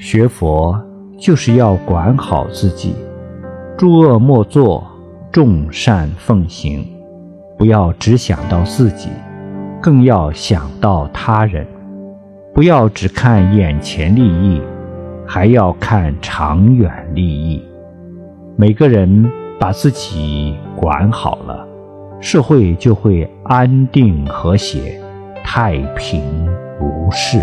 学佛就是要管好自己诸恶莫作众善奉行。不要只想到自己更要想到他人。不要只看眼前利益还要看长远利益。每个人把自己管好了社会就会安定和谐太平无事。